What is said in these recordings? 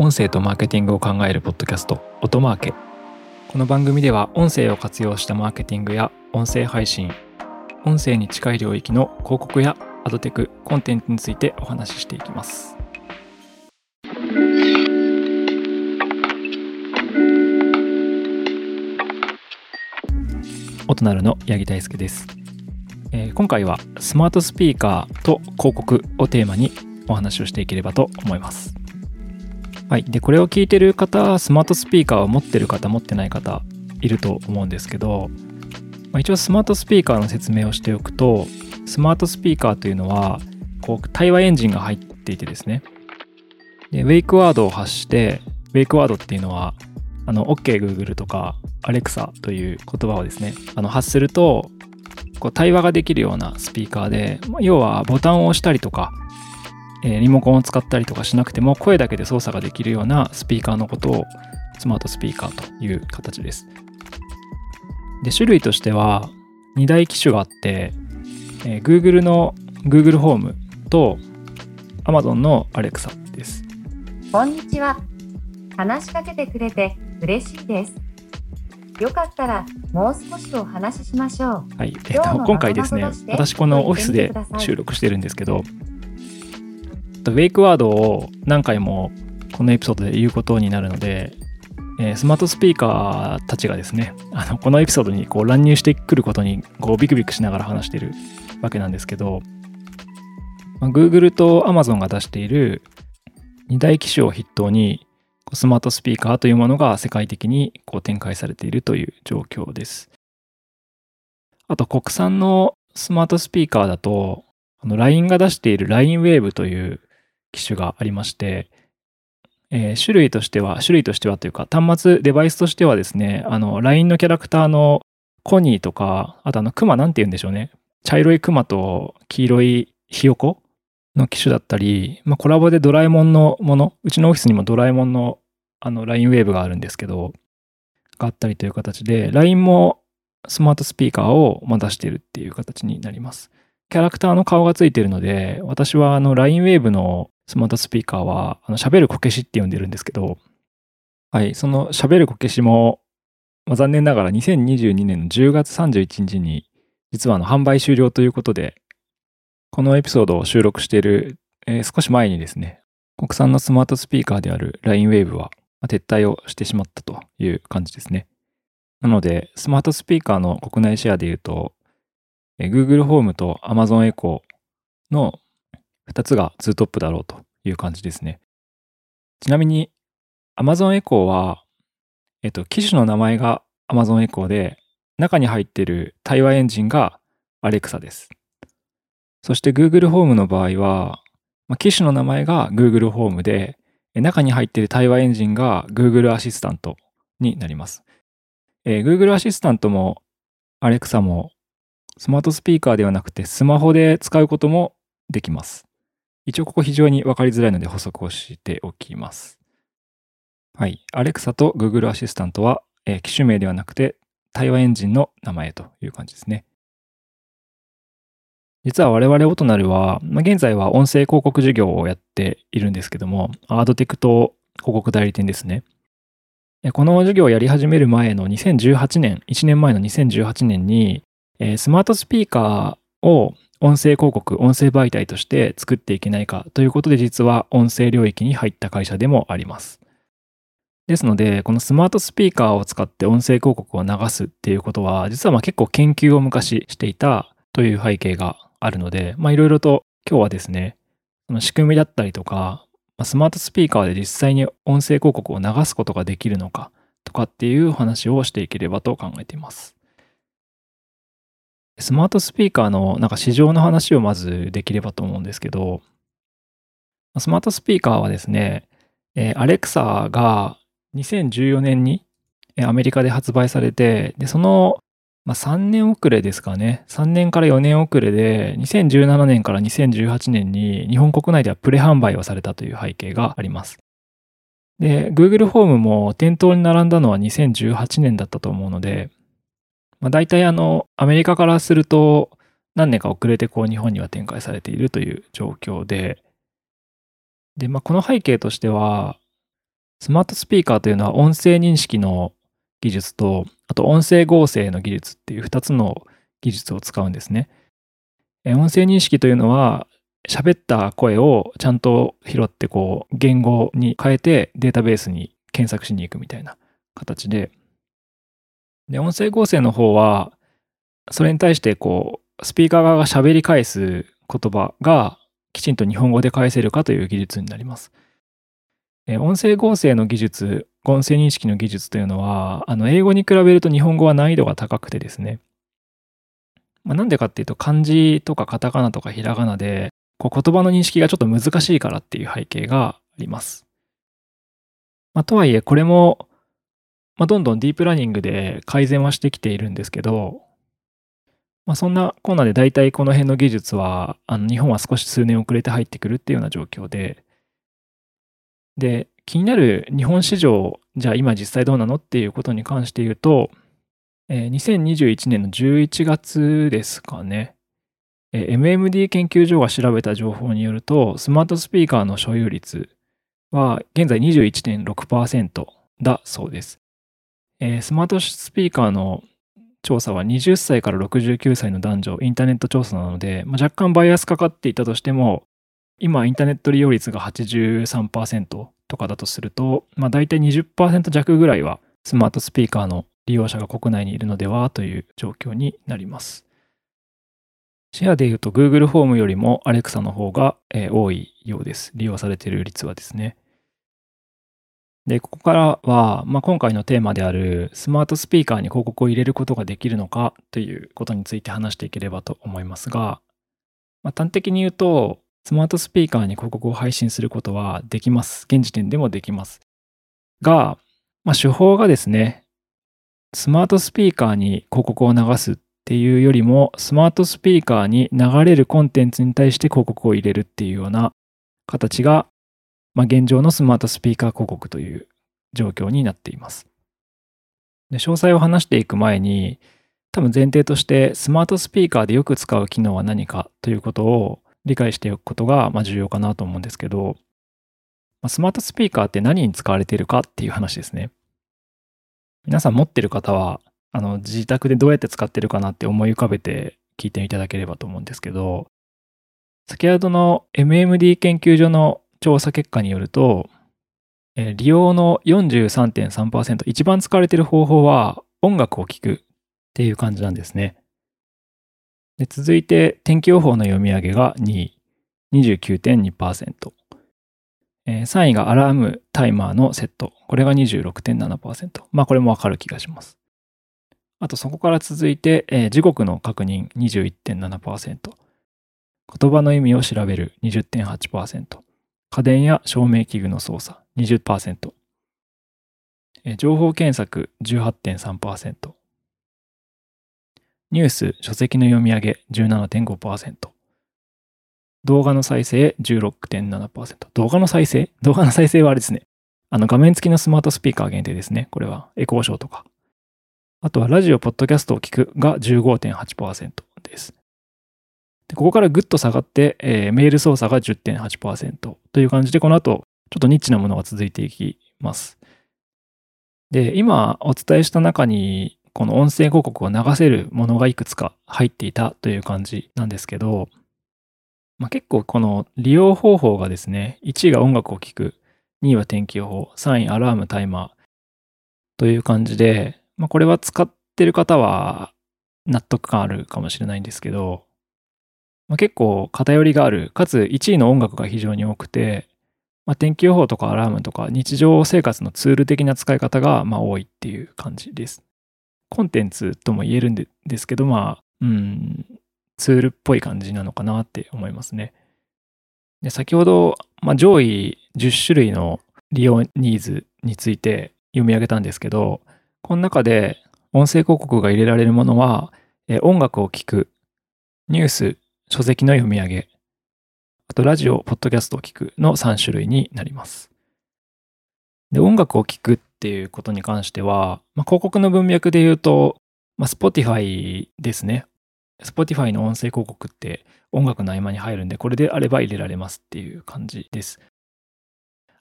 音声とマーケティングを考えるポッドキャスト音マーケ。この番組では音声を活用したマーケティングや音声配信音声に近い領域の広告やアドテクコンテンツについてお話ししていきます。音なるの八木大輔です、えー今回はスマートスピーカーと広告をテーマにお話をしていければと思います。はい。で、これを聞いてる方、スマートスピーカーを持ってる方、持ってない方、いると思うんですけど、まあ、一応スマートスピーカーの説明をしておくと、スマートスピーカーというのは、こう、対話エンジンが入っていてですね。で、ウェイクワードを発して、ウェイクワードっていうのは、あの、OK Google とか Alexa という言葉をですね、あの、発すると、こう、対話ができるようなスピーカーで、まあ要はボタンを押したりとか、えーリモコンを使ったりとかしなくても声だけで操作ができるようなスピーカーのことをスマートスピーカーという形です。で、種類としては2大機種があって、えー Google の Google ホームと Amazon の Alexa です。こんにちは。話しかけてくれて嬉しいです。よかったらもう少しお話ししましょう。はい。えっ、と、今回ですね私このオフィスで収録してるんですけど、ウェイクワードを何回もこのエピソードで言うことになるので、えースマートスピーカーたちがですね、あのこのエピソードにこう乱入してくることにこうビクビクしながら話してるわけなんですけど、まあ Google と Amazon が出している2大機種を筆頭に、スマートスピーカーというものが世界的にこう展開されているという状況です。あと国産のスマートスピーカーだと、LINE が出している LINE Wave という機種がありまして、えー種類としては、種類としてはというか、端末、デバイスとしてはですね、あの、LINE のキャラクターのコニーとか、あとあの、クマなんて言うんでしょうね。茶色いクマと黄色いヒヨコの機種だったり、まあ、コラボでドラえもんのもの、うちのオフィスにもドラえもんのあの LINE Wave があるんですけど、があったりという形で、LINE もスマートスピーカーを出しているっていう形になります。キャラクターの顔がついているので、私はあの LINE Wave のスマートスピーカーは、あの喋るこけしって呼んでるんですけど、はい、その喋るこけしも、まあ、残念ながら2022年の10月31日に、実はあの販売終了ということで、このエピソードを収録している、えー少し前にですね、国産のスマートスピーカーである LINE Wave はまあ撤退をしてしまったという感じですね。なので、スマートスピーカーの国内シェアで言うと、えー Google ホームと Amazon Echo の2つが2トップだろうという感じですね。ちなみに Amazon Echo は、えっと、機種の名前が Amazon Echo で、中に入っている対話エンジンが Alexa です。そして Google ホームの場合は、まあ機種の名前が Google ホームで、中に入っている対話エンジンが Google アシスタントになります。えー Google アシスタントも Alexa もスマートスピーカーではなくてスマホで使うこともできます。一応ここ非常に分かりづらいので補足をしておきます。はい。Alexa と Google アシスタントは、えー機種名ではなくて対話エンジンの名前という感じですね。実は我々オトナルは、まあ、現在は音声広告事業をやっているんですけども、アードテクト広告代理店ですね。この事業をやり始める前の2018年、1年前の2018年に、スマートスピーカーを音声広告、音声媒体として作っていけないかということで、実は音声領域に入った会社でもあります。ですので、このスマートスピーカーを使って音声広告を流すっていうことは、実はまあ結構研究を昔していたという背景があるので、まあいろいろと今日はですね、その仕組みだったりとか、スマートスピーカーで実際に音声広告を流すことができるのかとかっていう話をしていければと考えています。スマートスピーカーのなんか市場の話をまずできればと思うんですけど、スマートスピーカーはですね、えー、Alexa が2014年にアメリカで発売されて、で、その、まあ、3年遅れですかね。3年から4年遅れで、2017年から2018年に日本国内ではプレ販売をされたという背景があります。で、Google ホームも店頭に並んだのは2018年だったと思うので、まあ、大体あの、アメリカからすると、何年か遅れてこう日本には展開されているという状況で、で、まあ、この背景としては、スマートスピーカーというのは音声認識の技術と、あと音声合成の技術っていう2つの技術を使うんですね。音声認識というのは、喋った声をちゃんと拾ってこう言語に変えてデータベースに検索しに行くみたいな形で、で、音声合成の方は、それに対してこう、スピーカー側が喋り返す言葉がきちんと日本語で返せるかという技術になります。音声合成の技術、音声認識の技術というのは、あの英語に比べると日本語は難易度が高くてですね。まあ、なんでかっていうと漢字とかカタカナとかひらがなでこう言葉の認識がちょっと難しいからっていう背景があります。まあ、とはいえこれも、まあ、どんどんディープラーニングで改善はしてきているんですけど、まあ、そんなコーナーで大体この辺の技術はあの日本は少し数年遅れて入ってくるっていうような状況でで気になる日本市場じゃあ今実際どうなのっていうことに関して言うと、えー、2021年の11月ですかね、えー、MMD 研究所が調べた情報によるとスマートスピーカーの所有率は現在21.6%だそうです、えー、スマートスピーカーの調査は20歳から69歳の男女インターネット調査なので、まあ、若干バイアスかかっていたとしても今インターネット利用率が83%とかだとすると、まあ、大体20%弱ぐらいはスマートスピーカーの利用者が国内にいるのではという状況になります。シェアで言うと Google ホームよりも Alexa の方が多いようです。利用されている率はですね。で、ここからは、まあ、今回のテーマであるスマートスピーカーに広告を入れることができるのかということについて話していければと思いますが、まあ、端的に言うと、スマートスピーカーに広告を配信することはできます。現時点でもできます。が、まあ、手法がですね、スマートスピーカーに広告を流すっていうよりも、スマートスピーカーに流れるコンテンツに対して広告を入れるっていうような形がまあ、現状のスマートスピーカー広告という状況になっています。で詳細を話していく前に、多分前提としてスマートスピーカーでよく使う機能は何かということを理解しておくことがま重要かなと思うんですけど、まスマートスピーカーって何に使われているかっていう話ですね。皆さん持ってる方は、あの自宅でどうやって使ってるかなって思い浮かべて聞いていただければと思うんですけど、先ほどの MMD 研究所の調査結果によると、え利用の43.3%、一番使われている方法は音楽を聴くっていう感じなんですね。で続いて、天気予報の読み上げが2位、29.2%。えー、3位がアラームタイマーのセット。これが26.7%。まあこれもわかる気がします。あとそこから続いて、えー、時刻の確認21.7%。言葉の意味を調べる20.8%。家電や照明器具の操作20%、情報検索18.3%、ニュース、書籍の読み上げ17.5%、動画の再生16.7%。動画の再生？動画の再生はあれですね。あの画面付きのスマートスピーカー限定ですね。これはエコーショーとか。あとはラジオ、ポッドキャストを聞くが15.8%です。でここからぐっと下がって、えー、メール操作が10.8%という感じで、この後、ちょっとニッチなものが続いていきます。で、今お伝えした中に、この音声広告を流せるものがいくつか入っていたという感じなんですけど、まあ、結構この利用方法がですね、1位が音楽を聴く、2位は天気予報、3位アラームタイマーという感じで、まあ、これは使ってる方は納得感あるかもしれないんですけど、まあ、結構偏りがある、かつ1位の音楽が非常に多くて、まあ、天気予報とかアラームとか日常生活のツール的な使い方がまあ多いっていう感じです。コンテンツとも言えるんですけど、まあ、うん、ツールっぽい感じなのかなって思いますね。で先ほど、まあ、上位10種類の利用ニーズについて読み上げたんですけど、この中で音声広告が入れられるものは、え音楽を聴く、ニュース、書籍の読み上げ、あとラジオ、ポッドキャストを聞くの3種類になります。で、音楽を聴くっていうことに関しては、まあ、広告の文脈で言うと、まあ、Spotify ですね。Spotify の音声広告って音楽の合間に入るんで、これであれば入れられますっていう感じです。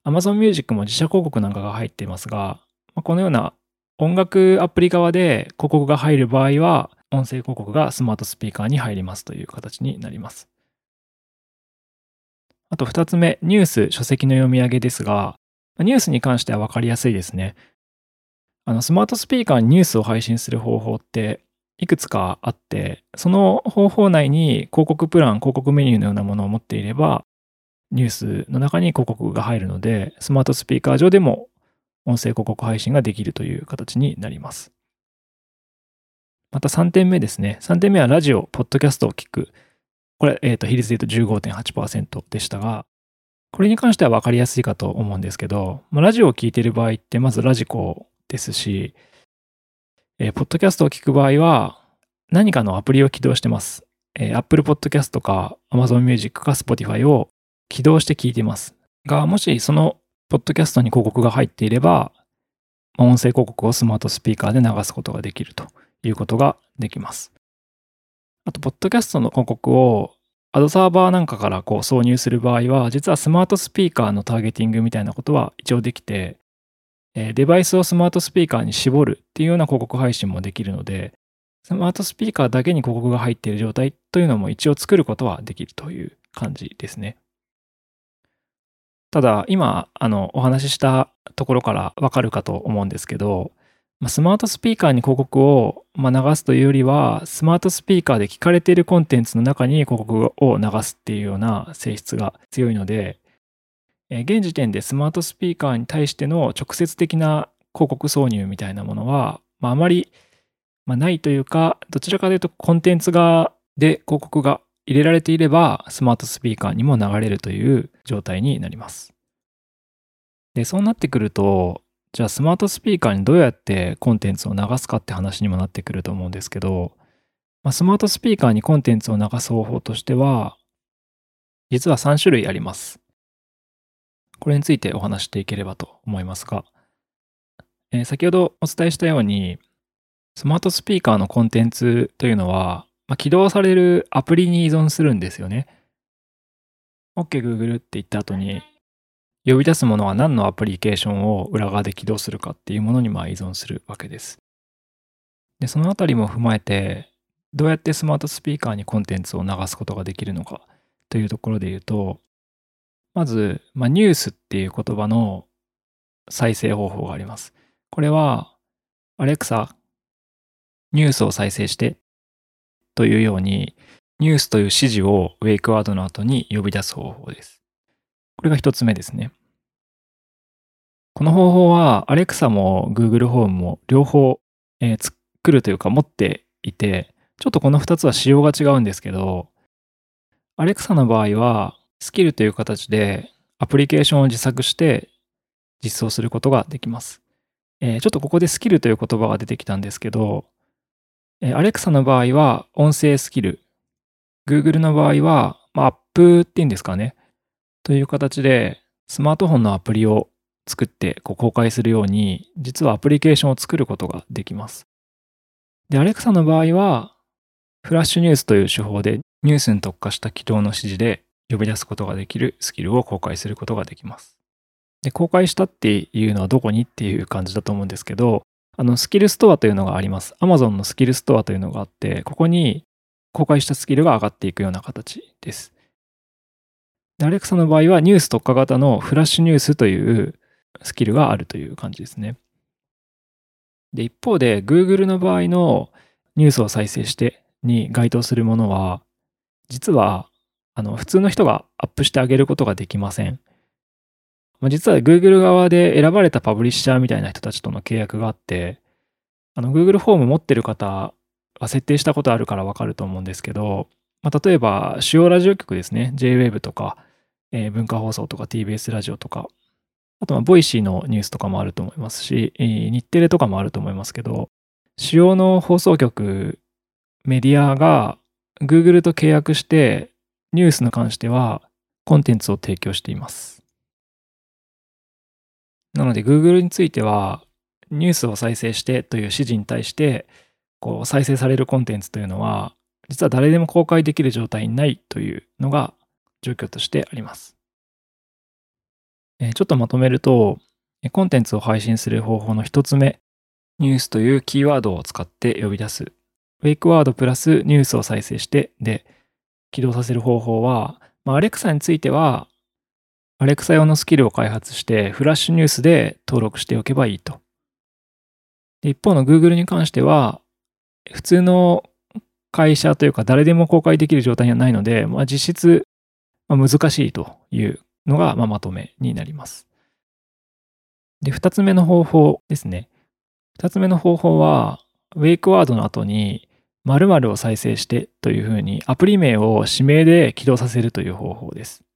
Amazon Music も自社広告なんかが入っていますが、まあ、このような音楽アプリ側で広告が入る場合は、音声広告がスマートスピーカーに入りますという形になります。あと2つ目、ニュース、書籍の読み上げですが、ニュースに関しては分かりやすいですね。あのスマートスピーカーにニュースを配信する方法っていくつかあって、その方法内に広告プラン、広告メニューのようなものを持っていれば、ニュースの中に広告が入るので、スマートスピーカー上でも音声広告配信ができるという形になります。また3点目ですね。3点目はラジオ、ポッドキャストを聞く。これ、え、ー、と、比率で言うと15.8%でしたが、これに関しては分かりやすいかと思うんですけど、まあ、ラジオを聞いている場合って、まずラジコですし、えー、ポッドキャストを聞く場合は、何かのアプリを起動してます。えー、Apple Podcast か Amazon Music か Spotify を起動して聞いてます。が、もしそのポッドキャストに広告が入っていれば、音声広告をスマートスピーカーで流すことができるということができます。あと、ポッドキャストの広告をアドサーバーなんかからこう挿入する場合は、実はスマートスピーカーのターゲティングみたいなことは一応できて、デバイスをスマートスピーカーに絞るっていうような広告配信もできるので、スマートスピーカーだけに広告が入っている状態というのも一応作ることはできるという感じですね。ただ、今、あの、お話ししたところからわかるかと思うんですけど、まあスマートスピーカーに広告をまあ流すというよりは、スマートスピーカーで聞かれているコンテンツの中に広告を流すっていうような性質が強いので、現時点でスマートスピーカーに対しての直接的な広告挿入みたいなものは、まあ、あまり、まあ、ないというか、どちらかというとコンテンツ側で広告が入れられていれば、スマートスピーカーにも流れるという状態になります。で、そうなってくると、じゃあスマートスピーカーにどうやってコンテンツを流すかって話にもなってくると思うんですけど、まあ、スマートスピーカーにコンテンツを流す方法としては、実は3種類あります。これについてお話していければと思いますが、えー、先ほどお伝えしたように、スマートスピーカーのコンテンツというのは、まあ、起動されるアプリに依存するんですよね。OK Google って言った後に、呼び出すものは何のアプリケーションを裏側で起動するかっていうものにま依存するわけです。で、そのあたりも踏まえて、どうやってスマートスピーカーにコンテンツを流すことができるのかというところで言うと、まず、まあ、ニュースっていう言葉の再生方法があります。これは、アレクサ、ニュースを再生してというように、ニュースという指示をウェイクワードの後に呼び出す方法です。これが一つ目ですね。この方法は Alexa も Google ホームも両方、えー、作るというか持っていて、ちょっとこの2つは仕様が違うんですけど、Alexa の場合はスキルという形でアプリケーションを自作して実装することができます。えー、ちょっとここでスキルという言葉が出てきたんですけど、えー、Alexa の場合は音声スキル、Google の場合は、まあ、アップっていうんですかね。という形で、スマートフォンのアプリを作ってこう公開するように、実はアプリケーションを作ることができます。で、Alexa の場合は、フラッシュニュースという手法でニュースに特化した起動の指示で呼び出すことができるスキルを公開することができます。で、公開したっていうのはどこにっていう感じだと思うんですけど、あの、スキルストアというのがあります。Amazon のスキルストアというのがあって、ここに公開したスキルが上がっていくような形です。アレクサの場合はニュース特化型のフラッシュニュースというスキルがあるという感じですね。で、一方で Google の場合のニュースを再生してに該当するものは、実はあの普通の人がアップしてあげることができません。まあ実は Google 側で選ばれたパブリッシャーみたいな人たちとの契約があって、あの Google フォーム持ってる方は設定したことあるからわかると思うんですけど、まあ、例えば主要ラジオ局ですね、JWAVE とかえー、文化放送とか TBS ラジオとか、あとはボイシーのニュースとかもあると思いますし、えー、日テレとかもあると思いますけど、主要の放送局、メディアが Google と契約して、ニュースに関してはコンテンツを提供しています。なので Google については、ニュースを再生してという指示に対して、こう再生されるコンテンツというのは、実は誰でも公開できる状態にないというのが状況としてあります。えちょっとまとめると、コンテンツを配信する方法の一つ目、ニュースというキーワードを使って呼び出す。ウェイクワードプラスニュースを再生してで起動させる方法は、まあ、アレクサについては、アレクサ用のスキルを開発してフラッシュニュースで登録しておけばいいと。一方の Google に関しては、普通の会社というか誰でも公開できる状態にはないので、まあ、実質、難しいというのが、まあ、まとめになります。で、二つ目の方法ですね。二つ目の方法は、ウェイクワードの後に〇〇を再生してというふうにアプリ名を指名で起動させるという方法です。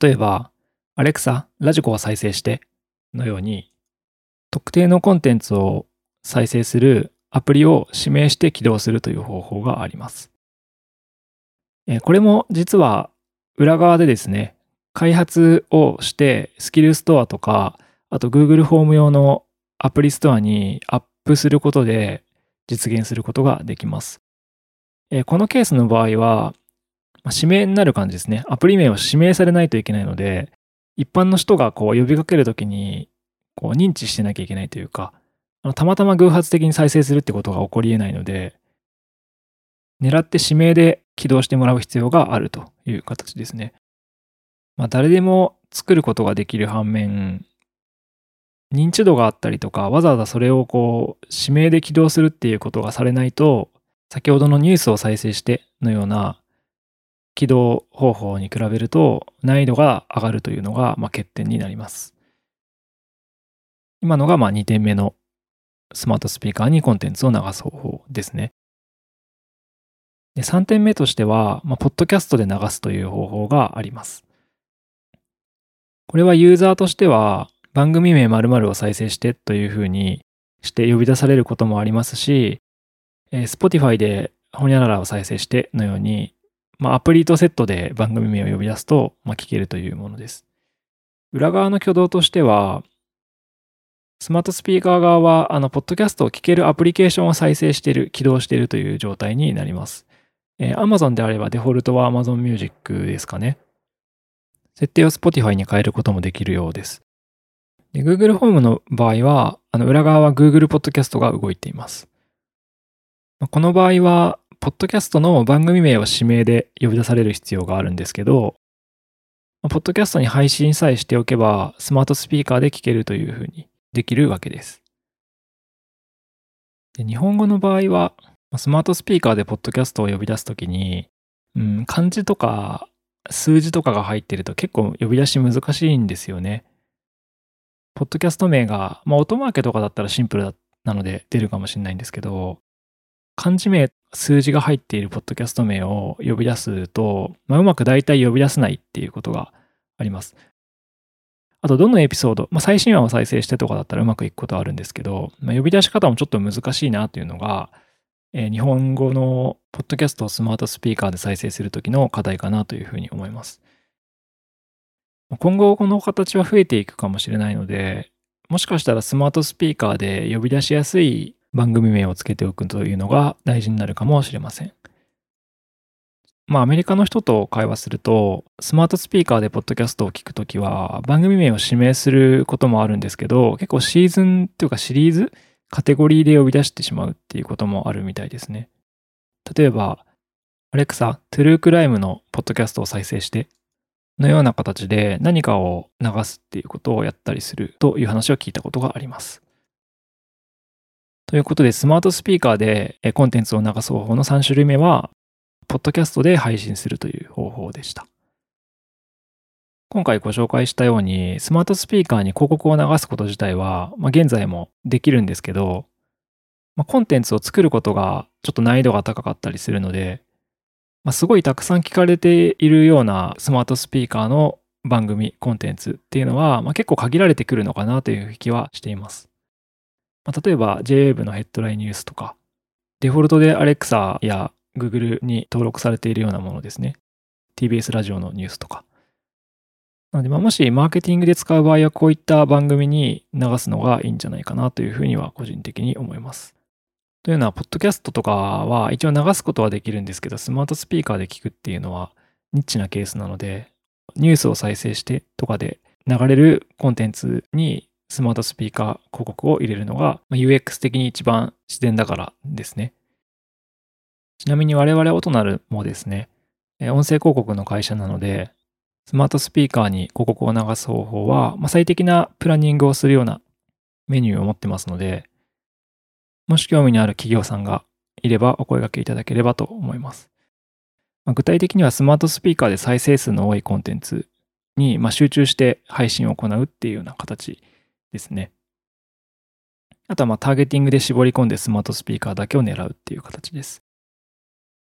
例えば、アレクサ、ラジコを再生してのように、特定のコンテンツを再生するアプリを指名して起動するという方法があります。これも実は裏側でですね、開発をしてスキルストアとか、あと Google ホーム用のアプリストアにアップすることで実現することができます。このケースの場合は、ま指名になる感じですね。アプリ名を指名されないといけないので、一般の人がこう呼びかけるときにこう認知してなきゃいけないというか、あのたまたま偶発的に再生するってことが起こり得ないので、狙って指名で起動してもらう必要があるという形ですね。まあ、誰でも作ることができる反面、認知度があったりとか、わざわざそれをこう、指名で起動するっていうことがされないと、先ほどのニュースを再生してのような起動方法に比べると難易度が上がるというのが、ま、欠点になります。今のがま2点目のスマートスピーカーにコンテンツを流す方法ですね。で3点目としては、まあ、ポッドキャストで流すという方法があります。これはユーザーとしては、番組名〇〇を再生してというふうにして呼び出されることもありますし、えー、Spotify でホニャララを再生してのように、まあ、アプリとセットで番組名を呼び出すと、まあ、聞けるというものです。裏側の挙動としては、スマートスピーカー側は、あの、ポッドキャストを聞けるアプリケーションを再生している、起動しているという状態になります。えー、Amazon であればデフォルトは Amazon Music ですかね。設定を Spotify に変えることもできるようです。で Google ホームの場合は、あの裏側は Google Podcast が動いています。この場合は、ポッドキャストの番組名を指名で呼び出される必要があるんですけど、ポッドキャストに配信さえしておけば、スマートスピーカーで聞けるというふうにできるわけです。で日本語の場合は、スマートスピーカーでポッドキャストを呼び出すときに、うん、漢字とか数字とかが入ってると結構呼び出し難しいんですよね。ポッドキャスト名が、まあ、音マーケとかだったらシンプルなので出るかもしれないんですけど、漢字名、数字が入っているポッドキャスト名を呼び出すと、まあ、うまく大体呼び出せないっていうことがあります。あと、どのエピソード、まあ、最新話を再生してとかだったらうまくいくことはあるんですけど、まあ、呼び出し方もちょっと難しいなというのが、えー、日本語のポッドキャストをスマートスピーカーで再生するときの課題かなというふうに思います。今後この形は増えていくかもしれないので、もしかしたらスマートスピーカーで呼び出しやすい番組名をつけておくというのが大事になるかもしれません。まあアメリカの人と会話すると、スマートスピーカーでポッドキャストを聞くときは番組名を指名することもあるんですけど、結構シーズンというかシリーズカテゴリーで呼び出してしまうっていうこともあるみたいですね。例えば、アレクサ、トゥルークライムのポッドキャストを再生してのような形で何かを流すっていうことをやったりするという話を聞いたことがあります。ということで、スマートスピーカーでコンテンツを流す方法の3種類目は、ポッドキャストで配信するという方法でした。今回ご紹介したように、スマートスピーカーに広告を流すこと自体は、まあ、現在もできるんですけど、まあ、コンテンツを作ることがちょっと難易度が高かったりするので、まあ、すごいたくさん聞かれているようなスマートスピーカーの番組、コンテンツっていうのは、まあ、結構限られてくるのかなという気はしています。まあ、例えば JWave のヘッドラインニュースとか、デフォルトで Alexa や Google に登録されているようなものですね。TBS ラジオのニュースとか。なので、まあ、もしマーケティングで使う場合はこういった番組に流すのがいいんじゃないかなというふうには個人的に思います。というのは、ポッドキャストとかは一応流すことはできるんですけど、スマートスピーカーで聞くっていうのはニッチなケースなので、ニュースを再生してとかで流れるコンテンツにスマートスピーカー広告を入れるのが UX 的に一番自然だからですね。ちなみに我々オトナルもですね、音声広告の会社なので、スマートスピーカーに広告を流す方法は、まあ、最適なプランニングをするようなメニューを持ってますので、もし興味のある企業さんがいればお声掛けいただければと思います。まあ、具体的にはスマートスピーカーで再生数の多いコンテンツに、ま集中して配信を行うっていうような形ですね。あとはまあターゲティングで絞り込んでスマートスピーカーだけを狙うっていう形です。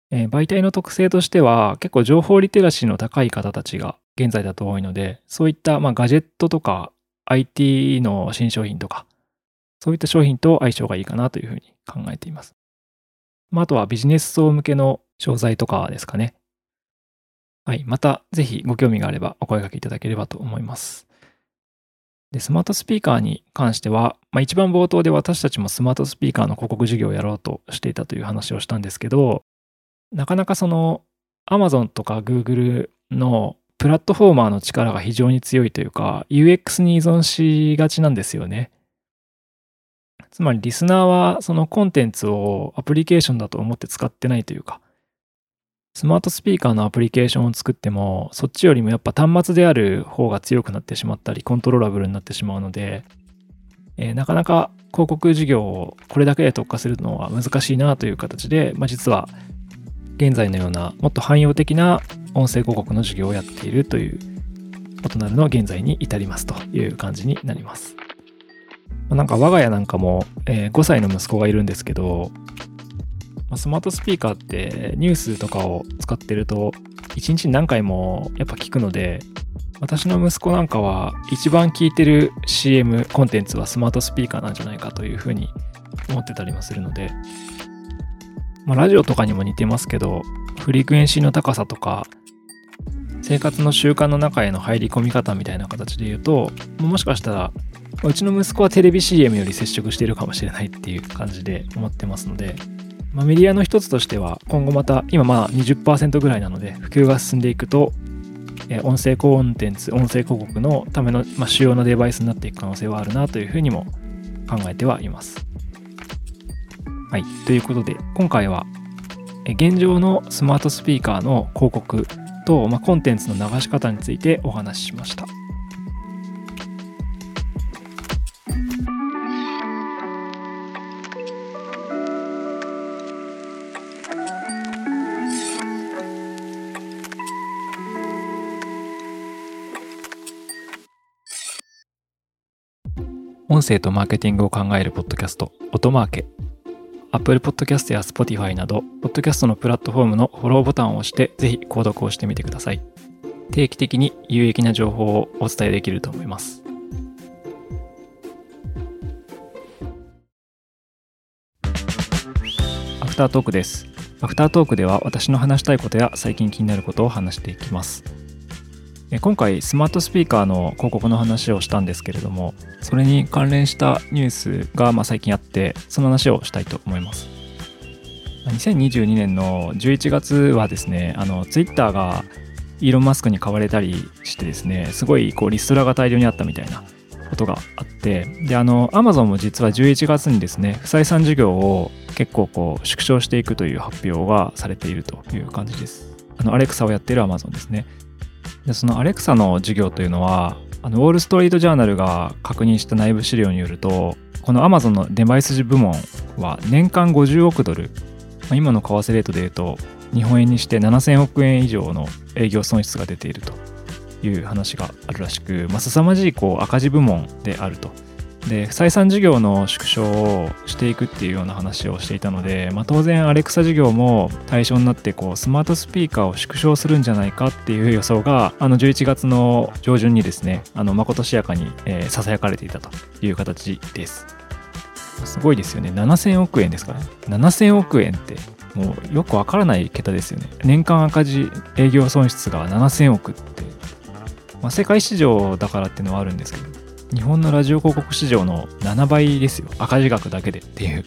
えー、媒体の特性としては結構情報リテラシーの高い方たちが現在だと多いので、そういったまガジェットとか IT の新商品とか、そういった商品と相性がいいかなというふうに考えています。まあ、あとはビジネス層向けの商材とかですかね。はい。また、ぜひご興味があればお声掛けいただければと思います。で、スマートスピーカーに関しては、まあ、一番冒頭で私たちもスマートスピーカーの広告事業をやろうとしていたという話をしたんですけど、なかなかその Amazon とか Google のプラットフォーマーの力が非常に強いというか UX に依存しがちなんですよね。つまりリスナーはそのコンテンツをアプリケーションだと思って使ってないというかスマートスピーカーのアプリケーションを作ってもそっちよりもやっぱ端末である方が強くなってしまったりコントローラブルになってしまうので、えー、なかなか広告事業をこれだけで特化するのは難しいなという形で、まあ、実は現在のようなもっと汎用的な音声広告の授業をやっているという異なるの現在に至りますという感じになります。なんか我が家なんかも、えー、5歳の息子がいるんですけど、まスマートスピーカーってニュースとかを使ってると1日に何回もやっぱ聞くので私の息子なんかは一番聞いてる CM コンテンツはスマートスピーカーなんじゃないかというふうに思ってたりもするのでまあ、ラジオとかにも似てますけど、フリクエンシーの高さとか、生活の習慣の中への入り込み方みたいな形で言うと、もしかしたら、うちの息子はテレビ CM より接触しているかもしれないっていう感じで思ってますので、まあ、メディアの一つとしては、今後また、今まあ20%ぐらいなので、普及が進んでいくと、音声コンテンツ、音声広告のための、ま、主要なデバイスになっていく可能性はあるなというふうにも考えてはいます。はい。ということで、今回は、現状のスマートスピーカーの広告と、まあ、コンテンツの流し方についてお話ししました。音声とマーケティングを考えるポッドキャスト、音マーケ。Apple Podcast や Spotify など、ポッドキャストのプラットフォームのフォローボタンを押して、ぜひ購読をしてみてください。定期的に有益な情報をお伝えできると思います。アフタートークです。アフタートークでは私の話したいことや最近気になることを話していきます。今回スマートスピーカーの広告の話をしたんですけれどもそれに関連したニュースが最近あってその話をしたいと思います。2022年の11月はですねあのツイッターがイーロン・マスクに買われたりしてですねすごいこうリストラが大量にあったみたいなことがあってであのアマゾンも実は11月にですね不採算事業を結構こう縮小していくという発表がされているという感じです。あのアレクサをやっているアマゾンですね。でそのアレクサの事業というのはあのウォール・ストリート・ジャーナルが確認した内部資料によるとこの Amazon のデバイス部門は年間50億ドル、まあ、今の為替レートでいうと日本円にして7000億円以上の営業損失が出ているという話があるらしく、まあ、凄まじいこう赤字部門であると。で採算事業の縮小をしていくっていうような話をしていたので、まあ、当然アレクサ事業も対象になってこうスマートスピーカーを縮小するんじゃないかっていう予想があの11月の上旬にですねあの誠しやかにささやかれていたという形です。すごいですよね。7000億円ですからね。7000億円ってもうよくわからない桁ですよね。年間赤字営業損失が7000億って、まあ、世界市場だからっていうのはあるんですけど。日本のラジオ広告市場の7倍ですよ。赤字額だけでっていう。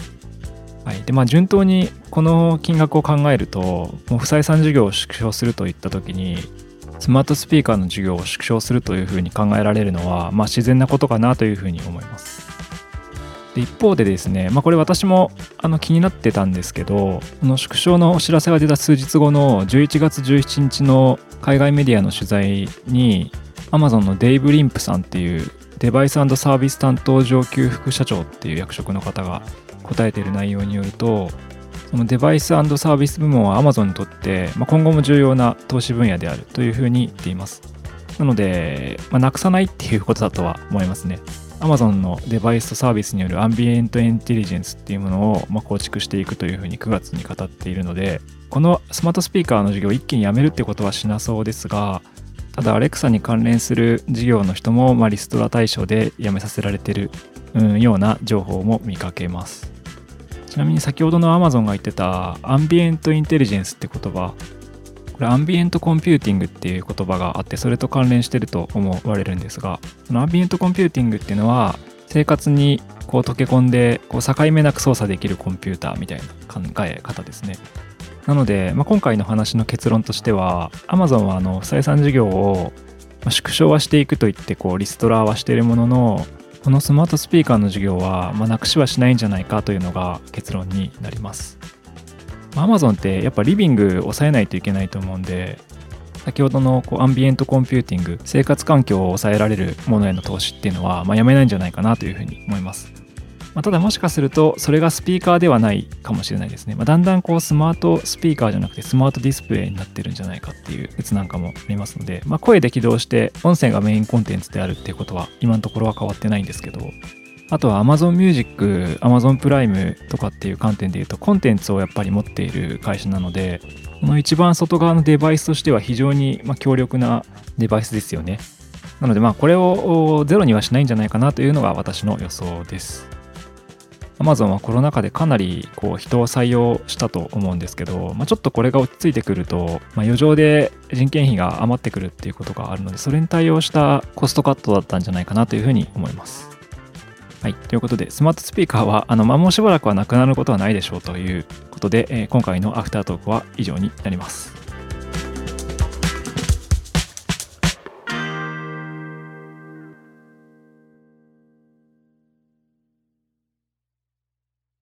はい。でまあ、順当にこの金額を考えるともう不採算事業を縮小するといった時にスマートスピーカーの授業を縮小するというふうに考えられるのは、まあ、自然なことかなというふうに思います。で一方でですね、まあ、これ私もあの気になってたんですけどこの縮小のお知らせが出た数日後の11月17日の海外メディアの取材に Amazon のデイブ・リンプさんっていうデバイスサービス担当上級副社長っていう役職の方が答えている内容によるとそのデバイスサービス部門は Amazon にとって、まあ、今後も重要な投資分野であるというふうに言っています。なので、まあ、なくさないっていうことだとは思いますね。Amazon のデバイスとサービスによるアンビエントインテリジェンスっていうものをま構築していくというふうに9月に語っているのでこのスマートスピーカーの事業を一気にやめるってことはしなそうですがただ Alexa に関連する事業の人もまリストラ対象で辞めさせられてる、うん、ような情報も見かけます。ちなみに先ほどの Amazon が言ってたアンビエントインテリジェンスって言葉。これアンビエントコンピューティングっていう言葉があってそれと関連してると思われるんですがそのアンビエントコンピューティングっていうのは生活にこう溶け込んでこう境目なく操作できるコンピューターみたいな考え方ですね。なので、まあ、今回の話の結論としては Amazon はあの不採算事業を縮小はしていくといってこうリストラはしているもののこのスマートスピーカーの事業は、まあ、なくしはしないんじゃないかというのが結論になります。アマゾンってやっぱリビング抑えないといけないと思うんで先ほどのこうアンビエントコンピューティング生活環境を抑えられるものへの投資っていうのは、まあ、やめないんじゃないかなというふうに思います、まあ、ただもしかするとそれがスピーカーではないかもしれないですね、まあ、だんだんこうスマートスピーカーじゃなくてスマートディスプレイになってるんじゃないかっていう説なんかもありますので、まあ、声で起動して音声がメインコンテンツであるっていうことは今のところは変わってないんですけどあとは Amazon Music、Amazon プライムとかっていう観点で言うとコンテンツをやっぱり持っている会社なのでこの一番外側のデバイスとしては非常にま強力なデバイスですよね。なのでまあこれをゼロにはしないんじゃないかなというのが私の予想です。Amazon はコロナ禍でかなりこう人を採用したと思うんですけど、まあ、ちょっとこれが落ち着いてくると、まあ、余剰で人件費が余ってくるっていうことがあるのでそれに対応したコストカットだったんじゃないかなというふうに思います。はい。ということで、スマートスピーカーは、あの、ま、もうしばらくはなくなることはないでしょうということで、えー、今回のアフタートークは以上になります。